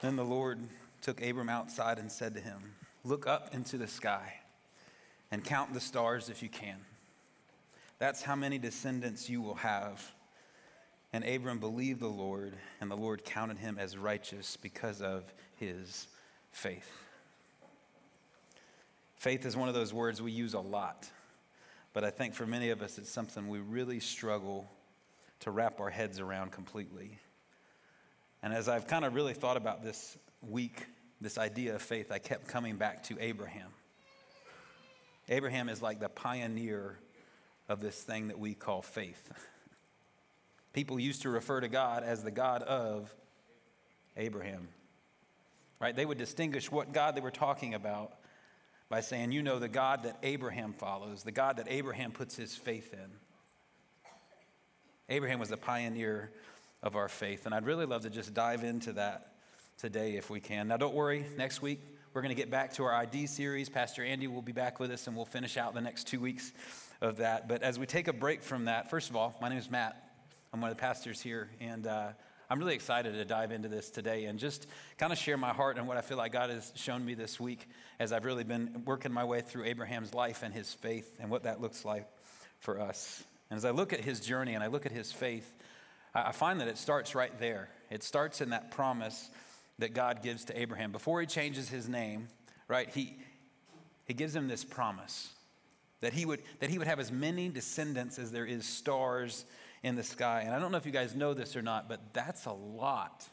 Then the Lord took Abram outside and said to him, Look up into the sky and count the stars if you can. That's how many descendants you will have. And Abram believed the Lord, and the Lord counted him as righteous because of his faith. Faith is one of those words we use a lot, but I think for many of us it's something we really struggle to wrap our heads around completely. And as I've kind of really thought about this week, this idea of faith, I kept coming back to Abraham. Abraham is like the pioneer of this thing that we call faith. People used to refer to God as the God of Abraham. Right? They would distinguish what God they were talking about by saying, you know, the God that Abraham follows, the God that Abraham puts his faith in. Abraham was the pioneer of our faith. And I'd really love to just dive into that today if we can. Now, don't worry, next week we're going to get back to our ID series. Pastor Andy will be back with us and we'll finish out the next two weeks of that. But as we take a break from that, first of all, my name is Matt. I'm one of the pastors here. And uh, I'm really excited to dive into this today and just kind of share my heart and what I feel like God has shown me this week as I've really been working my way through Abraham's life and his faith and what that looks like for us. And as I look at his journey and I look at his faith, I find that it starts right there. It starts in that promise that God gives to Abraham. Before he changes his name, right, he, he gives him this promise that he, would, that he would have as many descendants as there is stars in the sky. And I don't know if you guys know this or not, but that's a lot.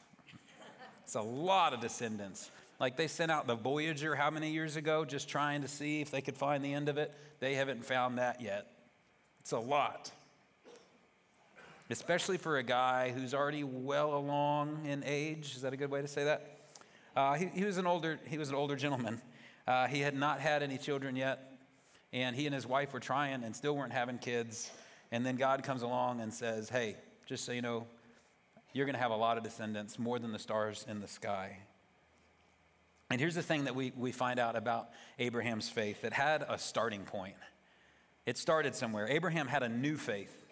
It's a lot of descendants. Like they sent out the Voyager how many years ago just trying to see if they could find the end of it? They haven't found that yet. It's a lot. Especially for a guy who's already well along in age. Is that a good way to say that? Uh, he, he, was an older, he was an older gentleman. Uh, he had not had any children yet, and he and his wife were trying and still weren't having kids. And then God comes along and says, Hey, just so you know, you're going to have a lot of descendants, more than the stars in the sky. And here's the thing that we, we find out about Abraham's faith it had a starting point. It started somewhere. Abraham had a new faith,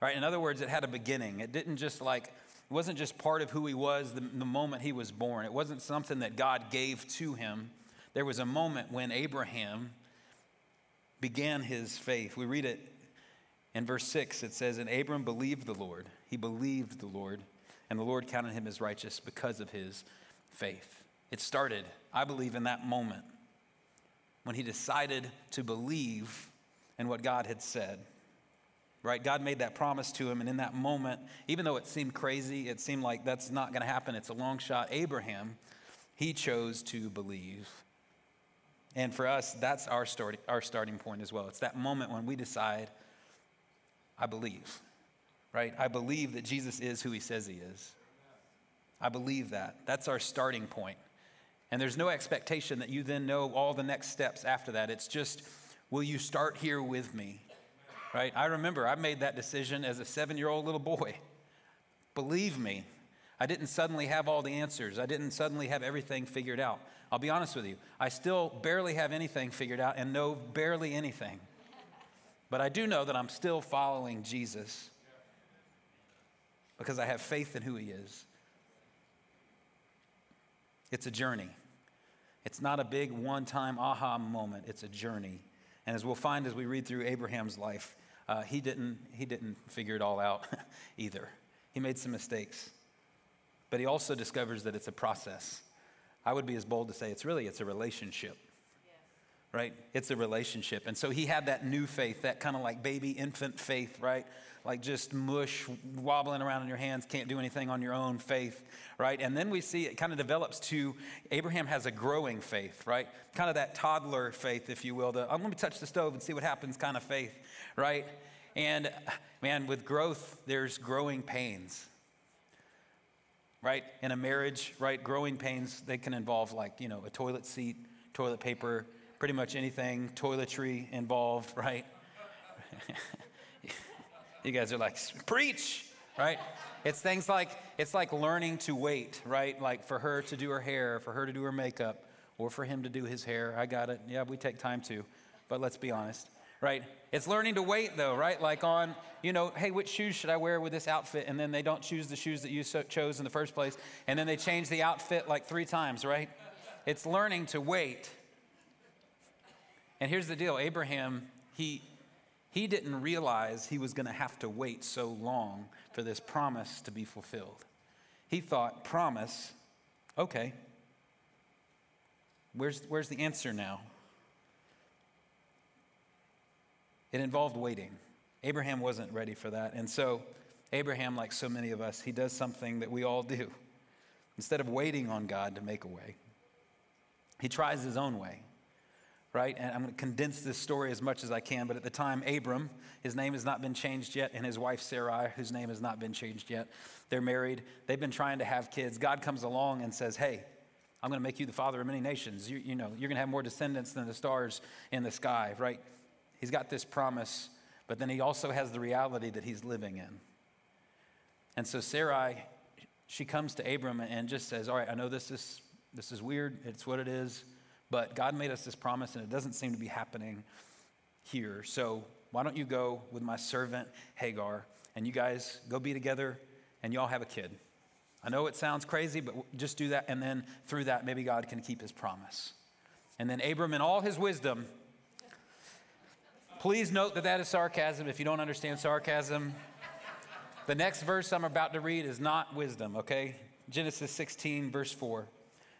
right? In other words, it had a beginning. It didn't just like, it wasn't just part of who he was the, the moment he was born. It wasn't something that God gave to him. There was a moment when Abraham began his faith. We read it in verse 6. It says, And Abram believed the Lord. He believed the Lord, and the Lord counted him as righteous because of his faith. It started, I believe, in that moment when he decided to believe in what God had said. Right? God made that promise to him, and in that moment, even though it seemed crazy, it seemed like that's not going to happen, it's a long shot. Abraham, he chose to believe. And for us, that's our, story, our starting point as well. It's that moment when we decide, I believe, right? I believe that Jesus is who he says he is. I believe that. That's our starting point. And there's no expectation that you then know all the next steps after that. It's just, Will you start here with me? Right? I remember I made that decision as a seven year old little boy. Believe me, I didn't suddenly have all the answers. I didn't suddenly have everything figured out. I'll be honest with you. I still barely have anything figured out and know barely anything. But I do know that I'm still following Jesus because I have faith in who he is. It's a journey. It's not a big one time aha moment, it's a journey. And as we'll find as we read through Abraham's life, uh, he, didn't, he didn't figure it all out either. He made some mistakes. But he also discovers that it's a process. I would be as bold to say it's really it's a relationship right? It's a relationship. And so he had that new faith, that kind of like baby infant faith, right? Like just mush wobbling around in your hands, can't do anything on your own faith, right? And then we see it kind of develops to Abraham has a growing faith, right? Kind of that toddler faith, if you will. The, I'm to touch the stove and see what happens kind of faith, right? And man, with growth, there's growing pains. Right? In a marriage, right? Growing pains, they can involve like, you know, a toilet seat, toilet paper, pretty much anything toiletry involved, right? you guys are like, preach, right? It's things like it's like learning to wait, right? Like for her to do her hair, for her to do her makeup, or for him to do his hair. I got it. Yeah, we take time too. But let's be honest, right? It's learning to wait, though, right? Like on, you know, hey, which shoes should I wear with this outfit? And then they don't choose the shoes that you so chose in the first place. And then they change the outfit like three times, right? It's learning to wait. And here's the deal Abraham, he, he didn't realize he was going to have to wait so long for this promise to be fulfilled. He thought, promise, okay. Where's, where's the answer now? It involved waiting. Abraham wasn't ready for that. And so, Abraham, like so many of us, he does something that we all do. Instead of waiting on God to make a way, he tries his own way, right? And I'm going to condense this story as much as I can. But at the time, Abram, his name has not been changed yet, and his wife Sarai, whose name has not been changed yet, they're married. They've been trying to have kids. God comes along and says, Hey, I'm going to make you the father of many nations. You, you know, you're going to have more descendants than the stars in the sky, right? He's got this promise, but then he also has the reality that he's living in. And so Sarai, she comes to Abram and just says, All right, I know this is, this is weird, it's what it is, but God made us this promise and it doesn't seem to be happening here. So why don't you go with my servant Hagar and you guys go be together and y'all have a kid? I know it sounds crazy, but just do that. And then through that, maybe God can keep his promise. And then Abram, in all his wisdom, Please note that that is sarcasm if you don't understand sarcasm. The next verse I'm about to read is not wisdom, okay? Genesis 16, verse 4.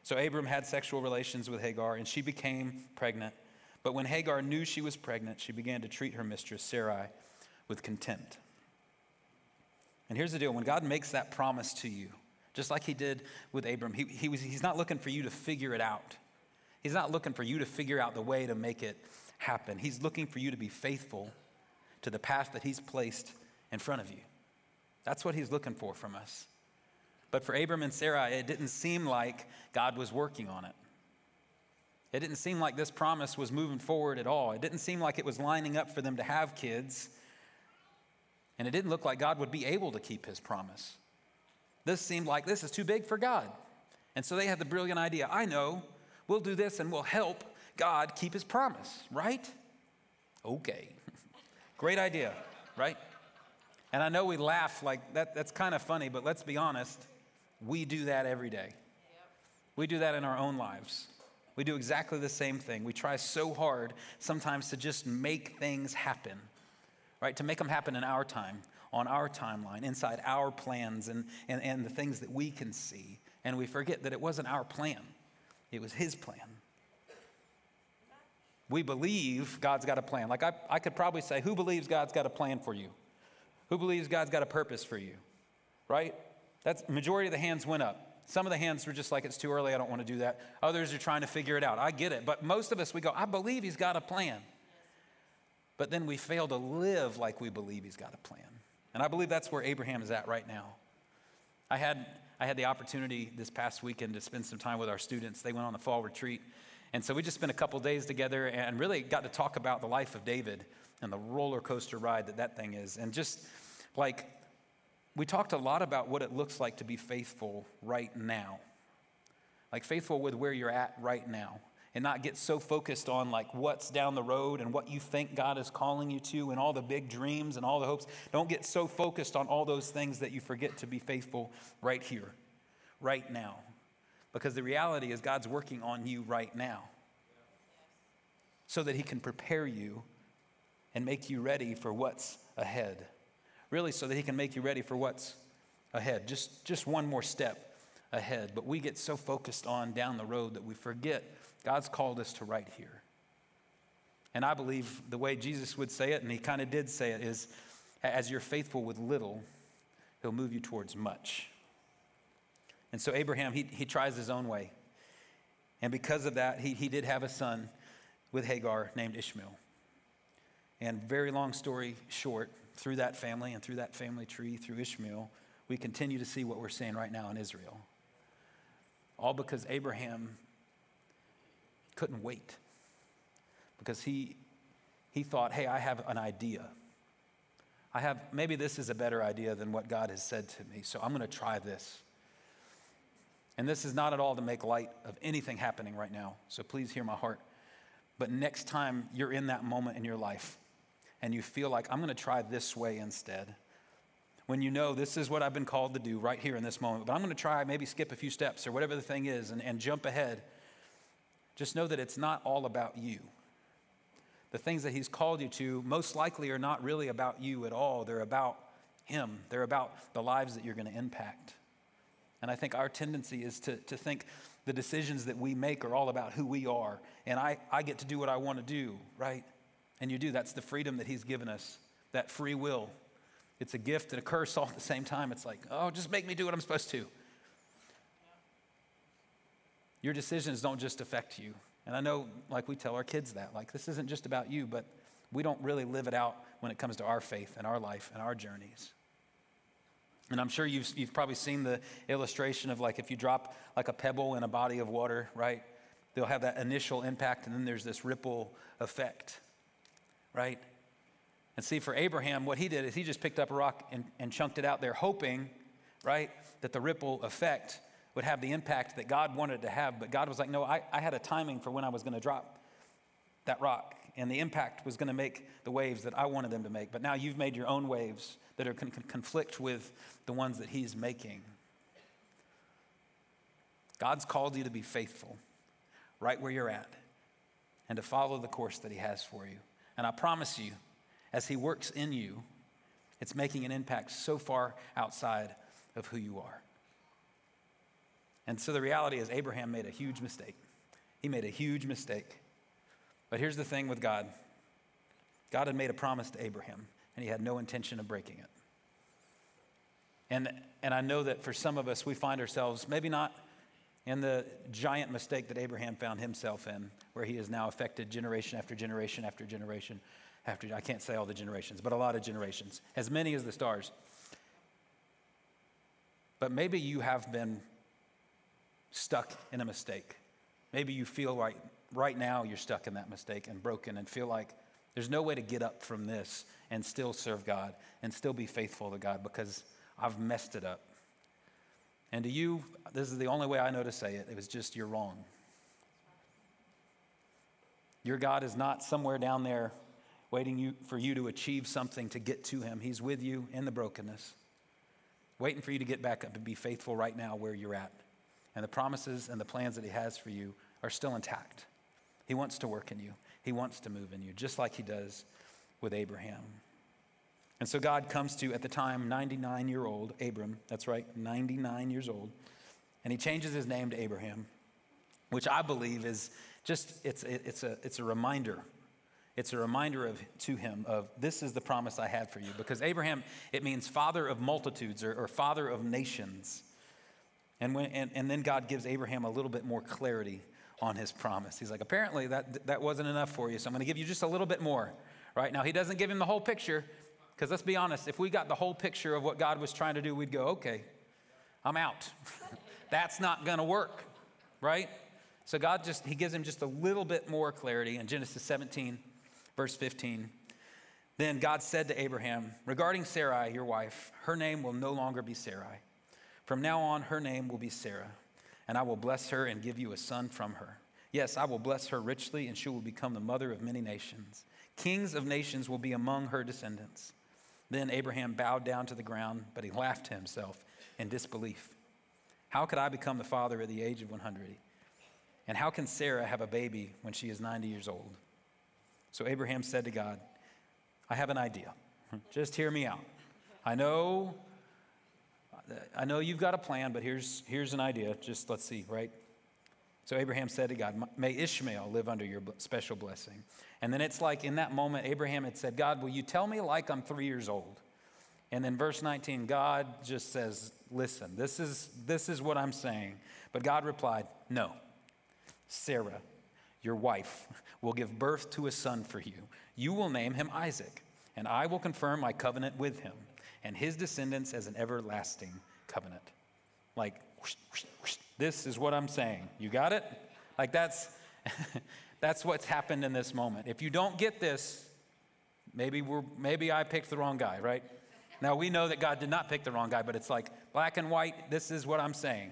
So Abram had sexual relations with Hagar, and she became pregnant. But when Hagar knew she was pregnant, she began to treat her mistress, Sarai, with contempt. And here's the deal when God makes that promise to you, just like he did with Abram, he, he was, he's not looking for you to figure it out. He's not looking for you to figure out the way to make it happen. He's looking for you to be faithful to the path that He's placed in front of you. That's what He's looking for from us. But for Abram and Sarai, it didn't seem like God was working on it. It didn't seem like this promise was moving forward at all. It didn't seem like it was lining up for them to have kids. And it didn't look like God would be able to keep his promise. This seemed like this is too big for God. And so they had the brilliant idea I know, we'll do this and we'll help God keep his promise, right? Okay. Great idea, right? And I know we laugh like that, that's kind of funny, but let's be honest. We do that every day. We do that in our own lives. We do exactly the same thing. We try so hard sometimes to just make things happen, right? To make them happen in our time, on our timeline, inside our plans and, and, and the things that we can see. And we forget that it wasn't our plan, it was His plan we believe God's got a plan. Like I, I could probably say, who believes God's got a plan for you? Who believes God's got a purpose for you? Right? That's majority of the hands went up. Some of the hands were just like, it's too early, I don't want to do that. Others are trying to figure it out. I get it. But most of us, we go, I believe he's got a plan. But then we fail to live like we believe he's got a plan. And I believe that's where Abraham is at right now. I had, I had the opportunity this past weekend to spend some time with our students. They went on the fall retreat. And so we just spent a couple days together and really got to talk about the life of David and the roller coaster ride that that thing is. And just like, we talked a lot about what it looks like to be faithful right now. Like, faithful with where you're at right now. And not get so focused on like what's down the road and what you think God is calling you to and all the big dreams and all the hopes. Don't get so focused on all those things that you forget to be faithful right here, right now. Because the reality is, God's working on you right now so that He can prepare you and make you ready for what's ahead. Really, so that He can make you ready for what's ahead. Just, just one more step ahead. But we get so focused on down the road that we forget God's called us to right here. And I believe the way Jesus would say it, and He kind of did say it, is as you're faithful with little, He'll move you towards much. And so Abraham, he, he tries his own way. And because of that, he, he did have a son with Hagar named Ishmael. And very long story short, through that family and through that family tree, through Ishmael, we continue to see what we're seeing right now in Israel. All because Abraham couldn't wait. Because he, he thought, hey, I have an idea. I have, maybe this is a better idea than what God has said to me, so I'm going to try this. And this is not at all to make light of anything happening right now, so please hear my heart. But next time you're in that moment in your life and you feel like, I'm going to try this way instead. When you know this is what I've been called to do right here in this moment, but I'm going to try, maybe skip a few steps or whatever the thing is and, and jump ahead. Just know that it's not all about you. The things that He's called you to most likely are not really about you at all. They're about Him, they're about the lives that you're going to impact. And I think our tendency is to, to think the decisions that we make are all about who we are. And I, I get to do what I want to do, right? And you do. That's the freedom that He's given us, that free will. It's a gift and a curse all at the same time. It's like, oh, just make me do what I'm supposed to. Your decisions don't just affect you. And I know, like, we tell our kids that, like, this isn't just about you, but we don't really live it out when it comes to our faith and our life and our journeys. And I'm sure you've, you've probably seen the illustration of like if you drop like a pebble in a body of water, right? They'll have that initial impact and then there's this ripple effect, right? And see, for Abraham, what he did is he just picked up a rock and, and chunked it out there, hoping, right, that the ripple effect would have the impact that God wanted to have. But God was like, no, I, I had a timing for when I was going to drop that rock. And the impact was going to make the waves that I wanted them to make. But now you've made your own waves that are con- conflict with the ones that He's making. God's called you to be faithful right where you're at and to follow the course that He has for you. And I promise you, as He works in you, it's making an impact so far outside of who you are. And so the reality is, Abraham made a huge mistake. He made a huge mistake. But here's the thing with God God had made a promise to Abraham, and he had no intention of breaking it. And, and I know that for some of us, we find ourselves maybe not in the giant mistake that Abraham found himself in, where he has now affected generation after generation after generation after, I can't say all the generations, but a lot of generations, as many as the stars. But maybe you have been stuck in a mistake. Maybe you feel like right now you're stuck in that mistake and broken and feel like there's no way to get up from this and still serve God and still be faithful to God because I've messed it up. And to you, this is the only way I know to say it. It was just, you're wrong. Your God is not somewhere down there waiting you, for you to achieve something to get to Him. He's with you in the brokenness, waiting for you to get back up and be faithful right now where you're at. And the promises and the plans that He has for you are still intact. He wants to work in you, He wants to move in you, just like He does with Abraham. And so God comes to, at the time, 99 year old Abram. That's right, 99 years old. And he changes his name to Abraham, which I believe is just, it's, it's, a, it's a reminder. It's a reminder of, to him of this is the promise I had for you. Because Abraham, it means father of multitudes or, or father of nations. And, when, and, and then God gives Abraham a little bit more clarity on his promise. He's like, apparently that, that wasn't enough for you, so I'm going to give you just a little bit more. Right now, he doesn't give him the whole picture, because let's be honest, if we got the whole picture of what God was trying to do, we'd go, okay, I'm out. That's not going to work, right? So God just, he gives him just a little bit more clarity in Genesis 17, verse 15. Then God said to Abraham, regarding Sarai, your wife, her name will no longer be Sarai. From now on, her name will be Sarah, and I will bless her and give you a son from her. Yes, I will bless her richly, and she will become the mother of many nations. Kings of nations will be among her descendants. Then Abraham bowed down to the ground, but he laughed to himself in disbelief. How could I become the father at the age of 100? And how can Sarah have a baby when she is 90 years old? So Abraham said to God, I have an idea. Just hear me out. I know I know you've got a plan, but here's here's an idea. Just let's see, right? So Abraham said to God, May Ishmael live under your special blessing. And then it's like in that moment, Abraham had said, God, will you tell me like I'm three years old? And then verse 19, God just says, Listen, this is, this is what I'm saying. But God replied, No. Sarah, your wife, will give birth to a son for you. You will name him Isaac, and I will confirm my covenant with him and his descendants as an everlasting covenant. Like, whoosh, whoosh, whoosh. this is what I'm saying. You got it? Like, that's. That's what's happened in this moment. If you don't get this, maybe, we're, maybe I picked the wrong guy, right? Now we know that God did not pick the wrong guy, but it's like black and white, this is what I'm saying.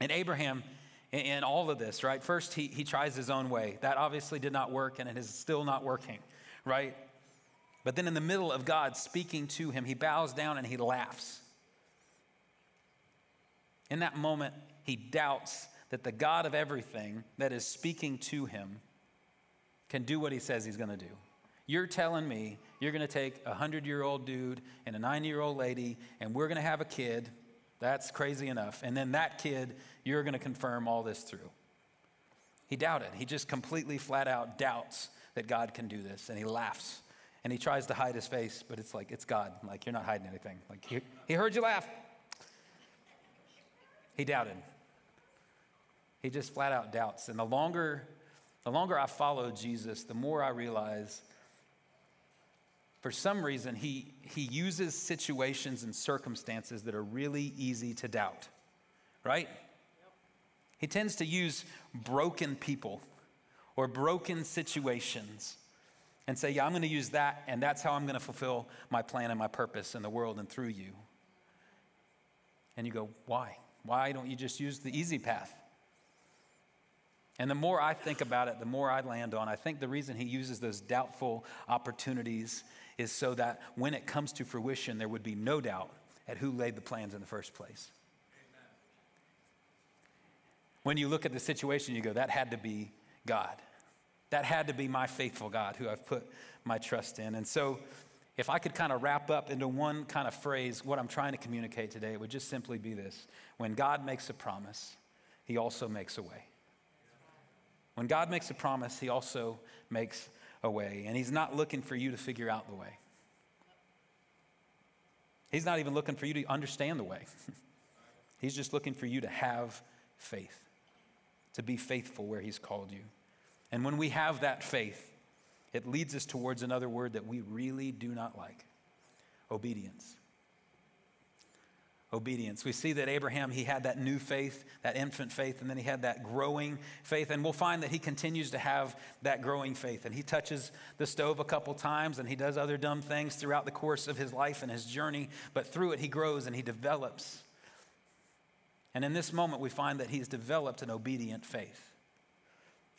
And Abraham, in all of this, right? First, he, he tries his own way. That obviously did not work, and it is still not working, right? But then, in the middle of God speaking to him, he bows down and he laughs. In that moment, he doubts that the God of everything that is speaking to him can do what he says he's going to do. You're telling me you're going to take a 100 year old dude and a 90 year old lady, and we're going to have a kid. That's crazy enough. And then that kid, you're going to confirm all this through. He doubted. He just completely flat out doubts that God can do this, and he laughs. And he tries to hide his face, but it's like, it's God. Like, you're not hiding anything. Like, he, he heard you laugh. He doubted. He just flat out doubts. And the longer, the longer I follow Jesus, the more I realize for some reason he, he uses situations and circumstances that are really easy to doubt, right? He tends to use broken people or broken situations and say, Yeah, I'm going to use that, and that's how I'm going to fulfill my plan and my purpose in the world and through you. And you go, Why? Why don't you just use the easy path? And the more I think about it, the more I land on. I think the reason he uses those doubtful opportunities is so that when it comes to fruition, there would be no doubt at who laid the plans in the first place. When you look at the situation, you go, that had to be God. That had to be my faithful God who I've put my trust in. And so, if I could kind of wrap up into one kind of phrase what I'm trying to communicate today, it would just simply be this When God makes a promise, he also makes a way. When God makes a promise, he also makes a way. And he's not looking for you to figure out the way. He's not even looking for you to understand the way. he's just looking for you to have faith, to be faithful where he's called you. And when we have that faith, it leads us towards another word that we really do not like obedience. Obedience. We see that Abraham, he had that new faith, that infant faith, and then he had that growing faith. And we'll find that he continues to have that growing faith. And he touches the stove a couple times and he does other dumb things throughout the course of his life and his journey. But through it, he grows and he develops. And in this moment, we find that he's developed an obedient faith.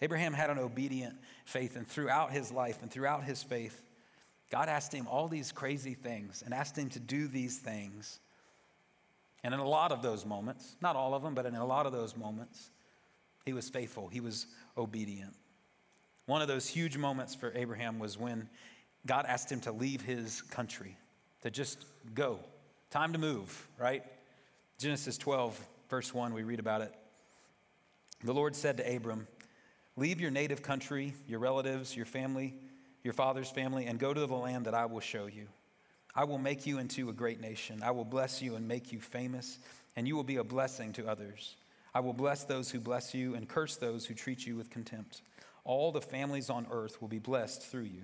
Abraham had an obedient faith, and throughout his life and throughout his faith, God asked him all these crazy things and asked him to do these things. And in a lot of those moments, not all of them, but in a lot of those moments, he was faithful, he was obedient. One of those huge moments for Abraham was when God asked him to leave his country, to just go. Time to move, right? Genesis 12, verse 1, we read about it. The Lord said to Abram, Leave your native country, your relatives, your family, your father's family, and go to the land that I will show you. I will make you into a great nation. I will bless you and make you famous, and you will be a blessing to others. I will bless those who bless you and curse those who treat you with contempt. All the families on earth will be blessed through you.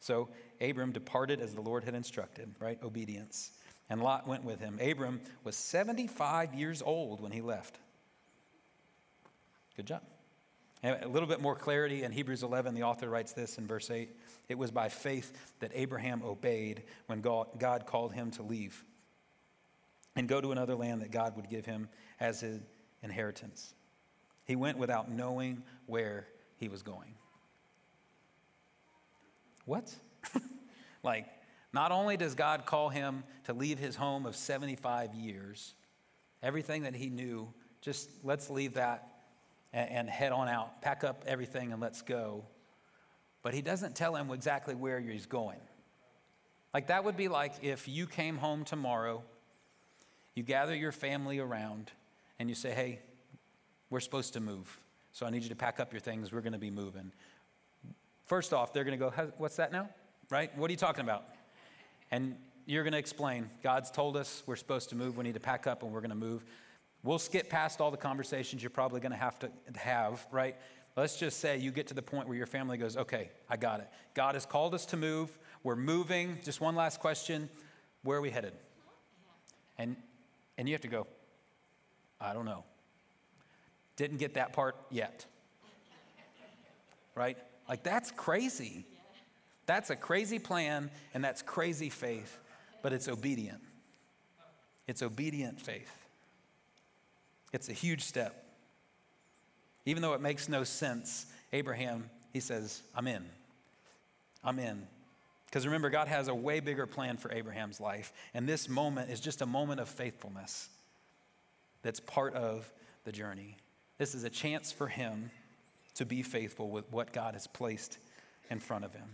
So Abram departed as the Lord had instructed, right? Obedience. And Lot went with him. Abram was 75 years old when he left. Good job. A little bit more clarity in Hebrews 11, the author writes this in verse 8 It was by faith that Abraham obeyed when God called him to leave and go to another land that God would give him as his inheritance. He went without knowing where he was going. What? like, not only does God call him to leave his home of 75 years, everything that he knew, just let's leave that and, and head on out, pack up everything and let's go. But he doesn't tell him exactly where he's going. Like that would be like if you came home tomorrow, you gather your family around, and you say, hey, we're supposed to move. So I need you to pack up your things. We're going to be moving. First off, they're going to go, What's that now? Right? What are you talking about? And you're going to explain God's told us we're supposed to move. We need to pack up and we're going to move. We'll skip past all the conversations you're probably going to have to have, right? Let's just say you get to the point where your family goes, okay, I got it. God has called us to move. We're moving. Just one last question Where are we headed? And, and you have to go, I don't know. Didn't get that part yet. Right? Like, that's crazy. That's a crazy plan, and that's crazy faith, but it's obedient. It's obedient faith. It's a huge step. Even though it makes no sense, Abraham, he says, I'm in. I'm in. Because remember, God has a way bigger plan for Abraham's life. And this moment is just a moment of faithfulness that's part of the journey. This is a chance for him to be faithful with what God has placed in front of him.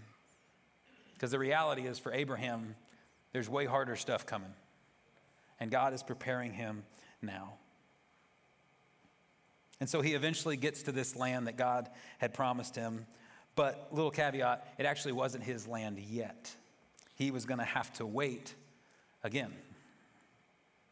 Because the reality is, for Abraham, there's way harder stuff coming. And God is preparing him now. And so he eventually gets to this land that God had promised him. But, little caveat, it actually wasn't his land yet. He was going to have to wait again.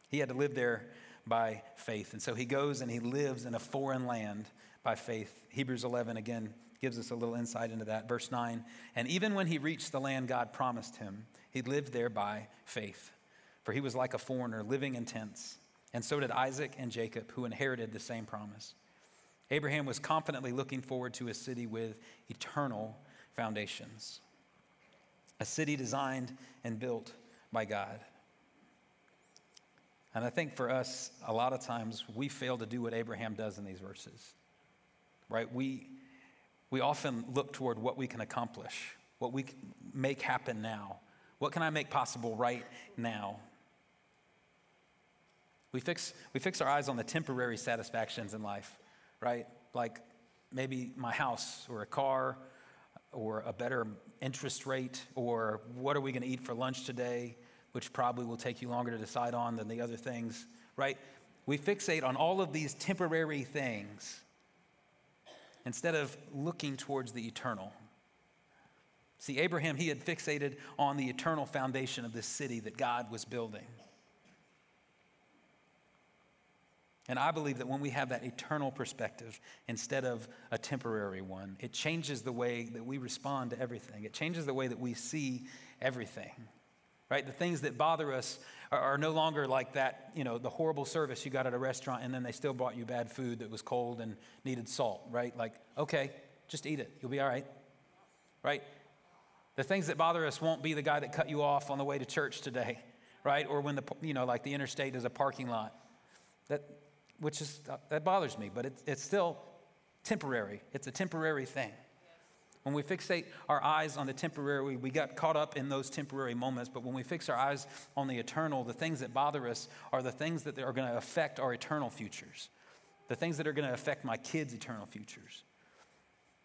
He had to live there by faith. And so he goes and he lives in a foreign land by faith. Hebrews 11 again gives us a little insight into that. Verse 9 And even when he reached the land God promised him, he lived there by faith. For he was like a foreigner living in tents. And so did Isaac and Jacob, who inherited the same promise. Abraham was confidently looking forward to a city with eternal foundations, a city designed and built by God. And I think for us, a lot of times we fail to do what Abraham does in these verses, right? We, we often look toward what we can accomplish, what we make happen now. What can I make possible right now? We fix, we fix our eyes on the temporary satisfactions in life, right? Like maybe my house or a car or a better interest rate or what are we going to eat for lunch today, which probably will take you longer to decide on than the other things, right? We fixate on all of these temporary things instead of looking towards the eternal. See, Abraham, he had fixated on the eternal foundation of this city that God was building. And I believe that when we have that eternal perspective instead of a temporary one, it changes the way that we respond to everything. It changes the way that we see everything. Right? The things that bother us are, are no longer like that, you know, the horrible service you got at a restaurant and then they still brought you bad food that was cold and needed salt, right? Like, okay, just eat it. You'll be all right. Right? The things that bother us won't be the guy that cut you off on the way to church today, right? Or when the, you know, like the interstate is a parking lot. That, which is, uh, that bothers me, but it, it's still temporary. It's a temporary thing. When we fixate our eyes on the temporary, we got caught up in those temporary moments. But when we fix our eyes on the eternal, the things that bother us are the things that are going to affect our eternal futures, the things that are going to affect my kids' eternal futures,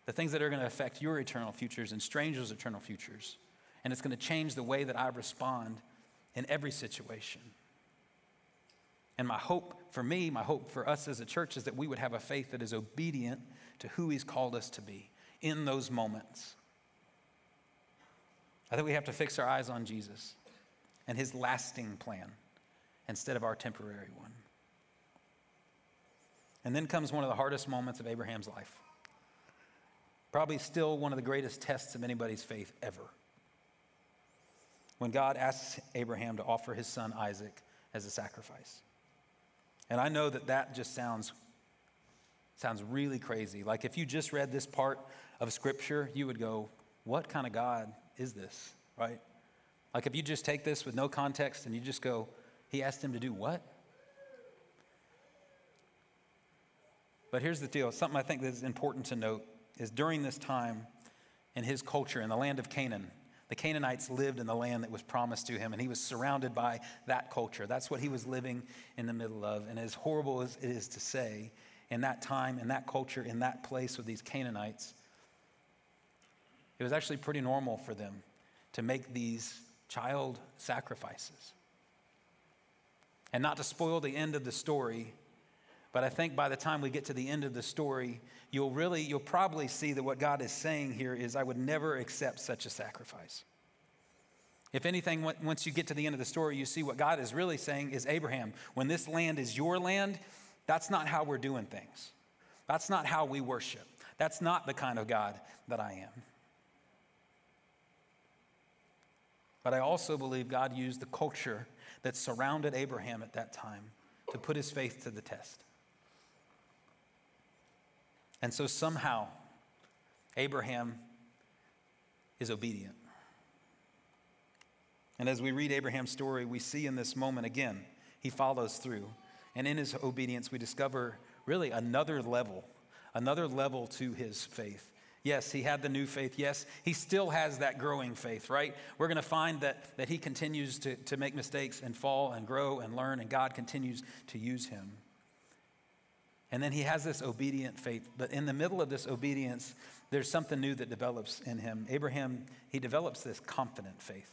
the things that are going to affect your eternal futures and strangers' eternal futures. And it's going to change the way that I respond in every situation. And my hope for me, my hope for us as a church is that we would have a faith that is obedient to who He's called us to be in those moments. I think we have to fix our eyes on Jesus and His lasting plan instead of our temporary one. And then comes one of the hardest moments of Abraham's life. Probably still one of the greatest tests of anybody's faith ever. When God asks Abraham to offer his son Isaac as a sacrifice. And I know that that just sounds sounds really crazy. Like if you just read this part of scripture, you would go, "What kind of God is this?" Right? Like if you just take this with no context and you just go, "He asked him to do what?" But here's the deal, something I think that is important to note is during this time in his culture in the land of Canaan, the Canaanites lived in the land that was promised to him, and he was surrounded by that culture. That's what he was living in the middle of. And as horrible as it is to say, in that time, in that culture, in that place with these Canaanites, it was actually pretty normal for them to make these child sacrifices. And not to spoil the end of the story, but I think by the time we get to the end of the story, you'll really, you'll probably see that what God is saying here is, I would never accept such a sacrifice. If anything, once you get to the end of the story, you see what God is really saying is, Abraham, when this land is your land, that's not how we're doing things. That's not how we worship. That's not the kind of God that I am. But I also believe God used the culture that surrounded Abraham at that time to put his faith to the test. And so somehow, Abraham is obedient. And as we read Abraham's story, we see in this moment again, he follows through. And in his obedience, we discover really another level, another level to his faith. Yes, he had the new faith. Yes, he still has that growing faith, right? We're going to find that, that he continues to, to make mistakes and fall and grow and learn, and God continues to use him. And then he has this obedient faith. But in the middle of this obedience, there's something new that develops in him. Abraham, he develops this confident faith.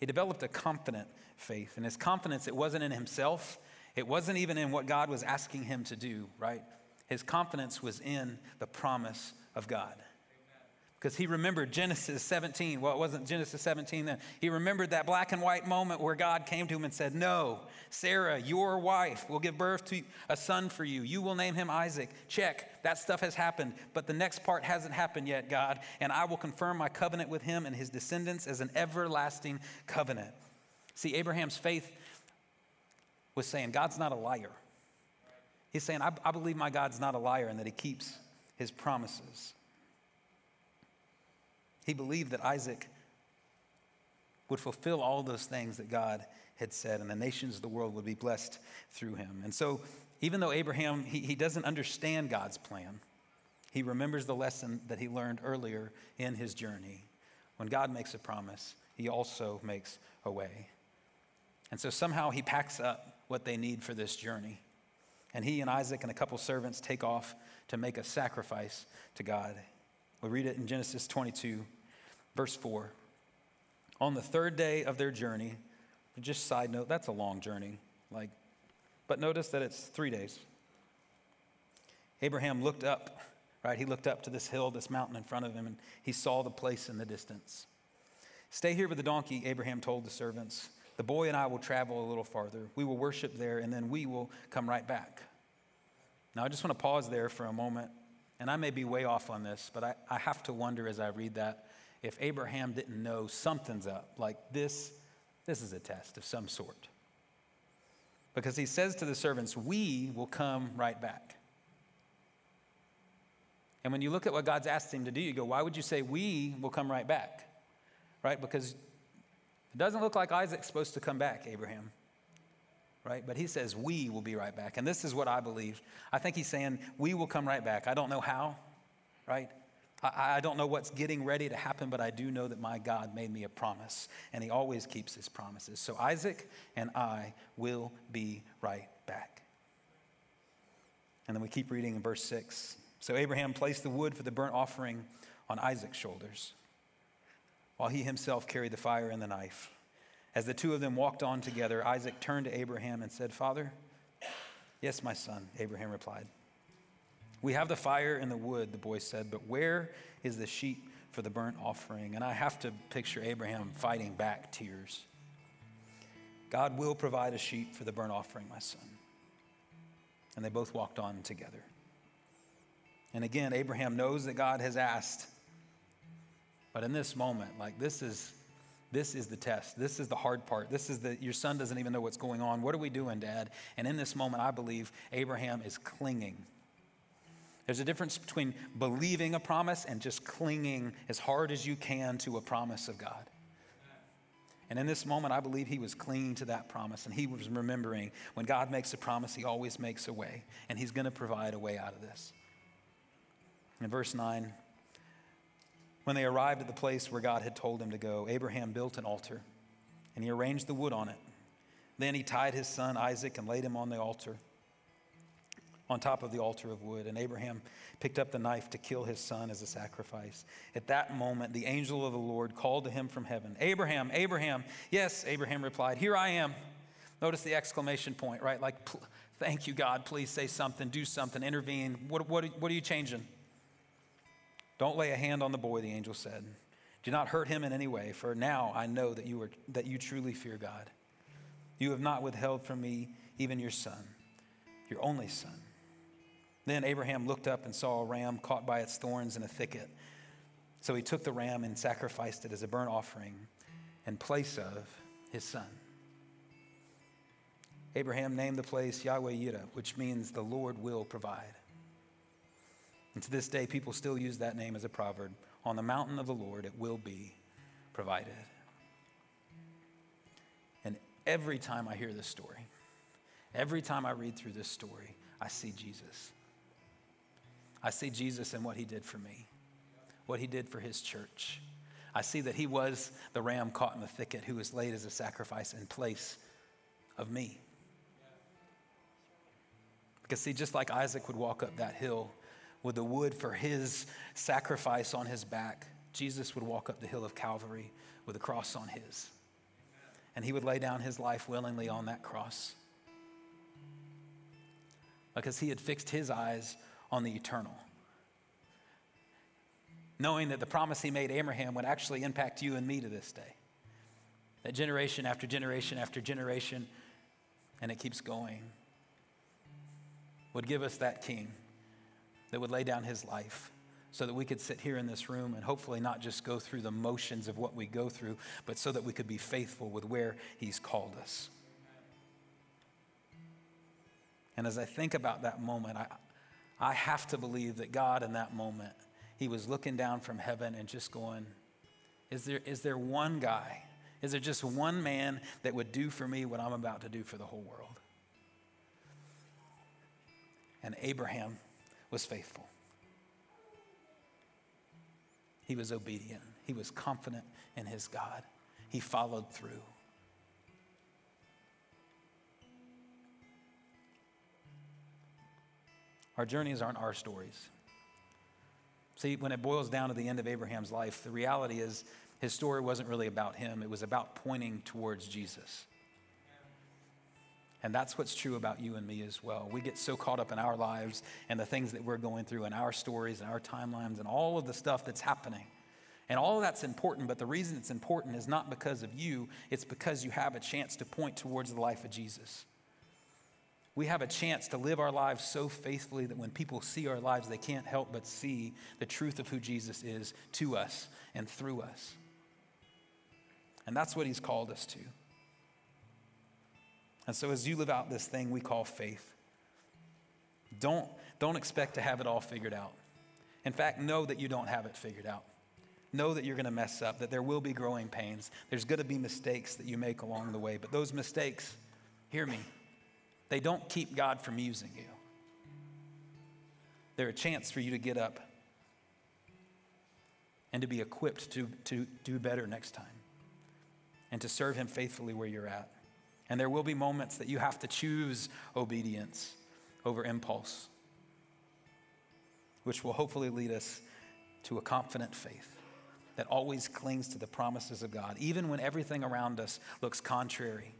He developed a confident faith. And his confidence, it wasn't in himself, it wasn't even in what God was asking him to do, right? His confidence was in the promise of God. Because he remembered Genesis 17. Well, it wasn't Genesis 17 then. He remembered that black and white moment where God came to him and said, No, Sarah, your wife, will give birth to a son for you. You will name him Isaac. Check. That stuff has happened. But the next part hasn't happened yet, God. And I will confirm my covenant with him and his descendants as an everlasting covenant. See, Abraham's faith was saying, God's not a liar. He's saying, I, I believe my God's not a liar and that he keeps his promises. He believed that Isaac would fulfill all those things that God had said, and the nations of the world would be blessed through him. And so, even though Abraham, he, he doesn't understand God's plan, he remembers the lesson that he learned earlier in his journey. When God makes a promise, he also makes a way. And so somehow he packs up what they need for this journey. And he and Isaac and a couple servants take off to make a sacrifice to God. We read it in Genesis 22, verse 4. On the third day of their journey, just side note, that's a long journey. Like, but notice that it's three days. Abraham looked up, right? He looked up to this hill, this mountain in front of him, and he saw the place in the distance. Stay here with the donkey, Abraham told the servants. The boy and I will travel a little farther. We will worship there, and then we will come right back. Now, I just want to pause there for a moment, and I may be way off on this, but I, I have to wonder as I read that if Abraham didn't know something's up, like this, this is a test of some sort. Because he says to the servants, We will come right back. And when you look at what God's asked him to do, you go, Why would you say we will come right back? Right? Because it doesn't look like Isaac's supposed to come back, Abraham right? But he says, We will be right back. And this is what I believe. I think he's saying, We will come right back. I don't know how, right? I, don't know what's getting ready to happen, but I do know that my God made me a promise, and he always keeps his promises. So Isaac and I will be right back. And then we keep reading in verse 6. So Abraham placed the wood for the burnt offering on Isaac's shoulders, while he himself carried the fire and the knife. As the two of them walked on together, Isaac turned to Abraham and said, Father, yes, my son, Abraham replied. We have the fire and the wood, the boy said, but where is the sheep for the burnt offering? And I have to picture Abraham fighting back tears. God will provide a sheep for the burnt offering, my son. And they both walked on together. And again, Abraham knows that God has asked. But in this moment, like this is this is the test. This is the hard part. This is the, your son doesn't even know what's going on. What are we doing, Dad? And in this moment, I believe Abraham is clinging. There's a difference between believing a promise and just clinging as hard as you can to a promise of God. And in this moment, I believe he was clinging to that promise and he was remembering when God makes a promise, he always makes a way, and he's going to provide a way out of this. In verse 9, when they arrived at the place where God had told him to go, Abraham built an altar and he arranged the wood on it. Then he tied his son Isaac and laid him on the altar, on top of the altar of wood. And Abraham picked up the knife to kill his son as a sacrifice. At that moment, the angel of the Lord called to him from heaven Abraham, Abraham. Yes, Abraham replied, Here I am. Notice the exclamation point, right? Like, thank you, God. Please say something, do something, intervene. What, what, what are you changing? Don't lay a hand on the boy, the angel said. Do not hurt him in any way, for now I know that you, are, that you truly fear God. You have not withheld from me even your son, your only son. Then Abraham looked up and saw a ram caught by its thorns in a thicket. So he took the ram and sacrificed it as a burnt offering in place of his son. Abraham named the place Yahweh Yireh, which means the Lord will provide. And to this day, people still use that name as a proverb. On the mountain of the Lord, it will be provided. And every time I hear this story, every time I read through this story, I see Jesus. I see Jesus and what he did for me, what he did for his church. I see that he was the ram caught in the thicket who was laid as a sacrifice in place of me. Because, see, just like Isaac would walk up that hill with the wood for his sacrifice on his back, Jesus would walk up the hill of Calvary with a cross on his. And he would lay down his life willingly on that cross because he had fixed his eyes on the eternal. Knowing that the promise he made Abraham would actually impact you and me to this day. That generation after generation after generation, and it keeps going, would give us that king that would lay down his life so that we could sit here in this room and hopefully not just go through the motions of what we go through, but so that we could be faithful with where he's called us. And as I think about that moment, I, I have to believe that God, in that moment, He was looking down from heaven and just going, Is there, is there one guy? Is there just one man that would do for me what I'm about to do for the whole world? And Abraham was faithful. He was obedient. He was confident in his God. He followed through. Our journeys aren't our stories. See, when it boils down to the end of Abraham's life, the reality is his story wasn't really about him, it was about pointing towards Jesus. And that's what's true about you and me as well. We get so caught up in our lives and the things that we're going through and our stories and our timelines and all of the stuff that's happening. And all of that's important, but the reason it's important is not because of you, it's because you have a chance to point towards the life of Jesus we have a chance to live our lives so faithfully that when people see our lives, they can't help but see the truth of who Jesus is to us and through us. And that's what he's called us to. And so, as you live out this thing we call faith, don't, don't expect to have it all figured out. In fact, know that you don't have it figured out. Know that you're going to mess up, that there will be growing pains. There's going to be mistakes that you make along the way. But those mistakes, hear me, they don't keep God from using you. They're a chance for you to get up and to be equipped to, to do better next time and to serve Him faithfully where you're at. And there will be moments that you have to choose obedience over impulse, which will hopefully lead us to a confident faith that always clings to the promises of God, even when everything around us looks contrary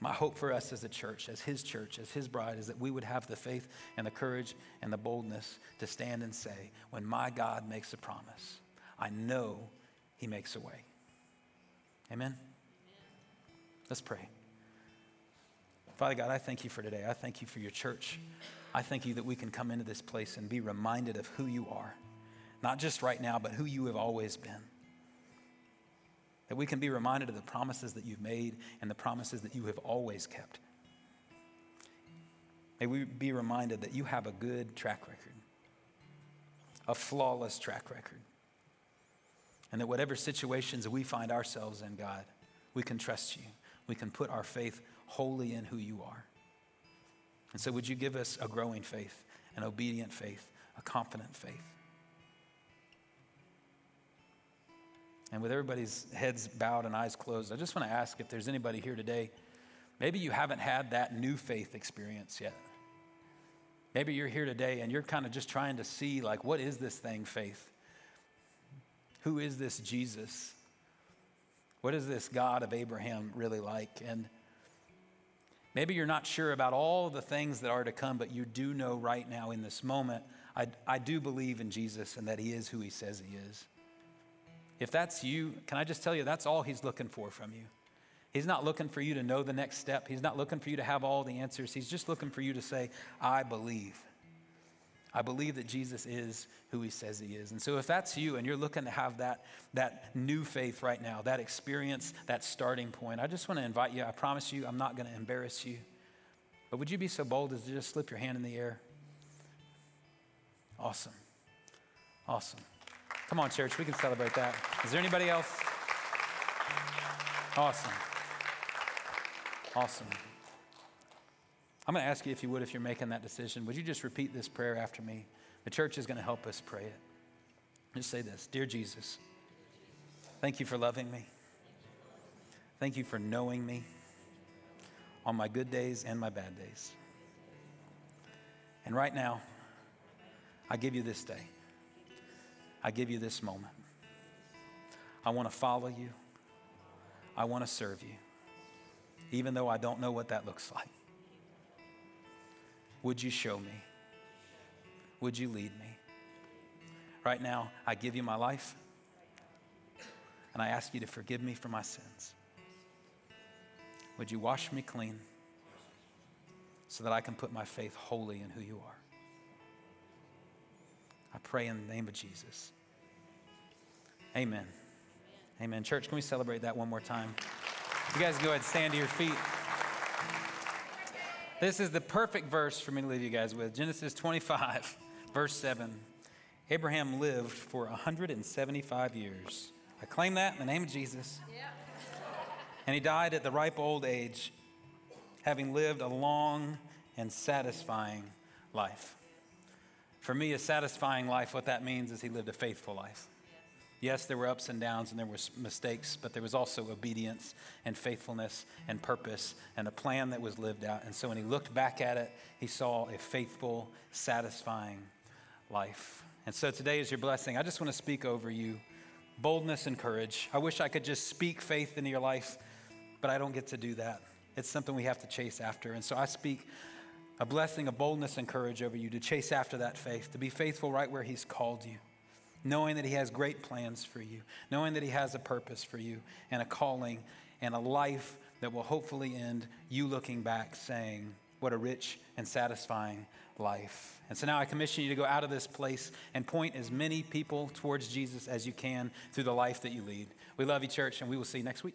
my hope for us as a church, as His church, as His bride, is that we would have the faith and the courage and the boldness to stand and say, when my God makes a promise, I know He makes a way. Amen? Let's pray. Father God, I thank you for today. I thank you for your church. I thank you that we can come into this place and be reminded of who you are, not just right now, but who you have always been that we can be reminded of the promises that you've made and the promises that you have always kept. May we be reminded that you have a good track record, a flawless track record, and that whatever situations we find ourselves in, God, we can trust you. We can put our faith wholly in who you are. And so, would you give us a growing faith, an obedient faith, a confident faith? And with everybody's heads bowed and eyes closed, I just want to ask if there's anybody here today, maybe you haven't had that new faith experience yet. Maybe you're here today and you're kind of just trying to see, like, what is this thing, faith? Who is this Jesus? What is this God of Abraham really like? And maybe you're not sure about all the things that are to come, but you do know right now in this moment, I, I do believe in Jesus and that he is who he says he is. If that's you, can I just tell you, that's all he's looking for from you. He's not looking for you to know the next step. He's not looking for you to have all the answers. He's just looking for you to say, I believe. I believe that Jesus is who he says he is. And so if that's you and you're looking to have that, that new faith right now, that experience, that starting point, I just want to invite you. I promise you, I'm not going to embarrass you. But would you be so bold as to just slip your hand in the air? Awesome. Awesome. Come on, church, we can celebrate that. Is there anybody else? Awesome. Awesome. I'm going to ask you if you would, if you're making that decision, would you just repeat this prayer after me? The church is going to help us pray it. Just say this Dear Jesus, thank you for loving me. Thank you for knowing me on my good days and my bad days. And right now, I give you this day. I give you this moment. I want to follow you. I want to serve you, even though I don't know what that looks like. Would you show me? Would you lead me? Right now, I give you my life, and I ask you to forgive me for my sins. Would you wash me clean so that I can put my faith wholly in who you are? I pray in the name of Jesus. Amen. Amen. Church, can we celebrate that one more time? You guys go ahead and stand to your feet. This is the perfect verse for me to leave you guys with Genesis 25, verse 7. Abraham lived for 175 years. I claim that in the name of Jesus. Yeah. And he died at the ripe old age, having lived a long and satisfying life. For me, a satisfying life, what that means is he lived a faithful life. Yes, there were ups and downs and there were mistakes, but there was also obedience and faithfulness and purpose and a plan that was lived out. And so when he looked back at it, he saw a faithful, satisfying life. And so today is your blessing. I just want to speak over you boldness and courage. I wish I could just speak faith into your life, but I don't get to do that. It's something we have to chase after. And so I speak a blessing of boldness and courage over you to chase after that faith, to be faithful right where he's called you knowing that He has great plans for you, knowing that He has a purpose for you and a calling and a life that will hopefully end you looking back saying, What a rich and satisfying life. And so now I commission you to go out of this place and point as many people towards Jesus as you can through the life that you lead. We love you, church, and we will see you next week.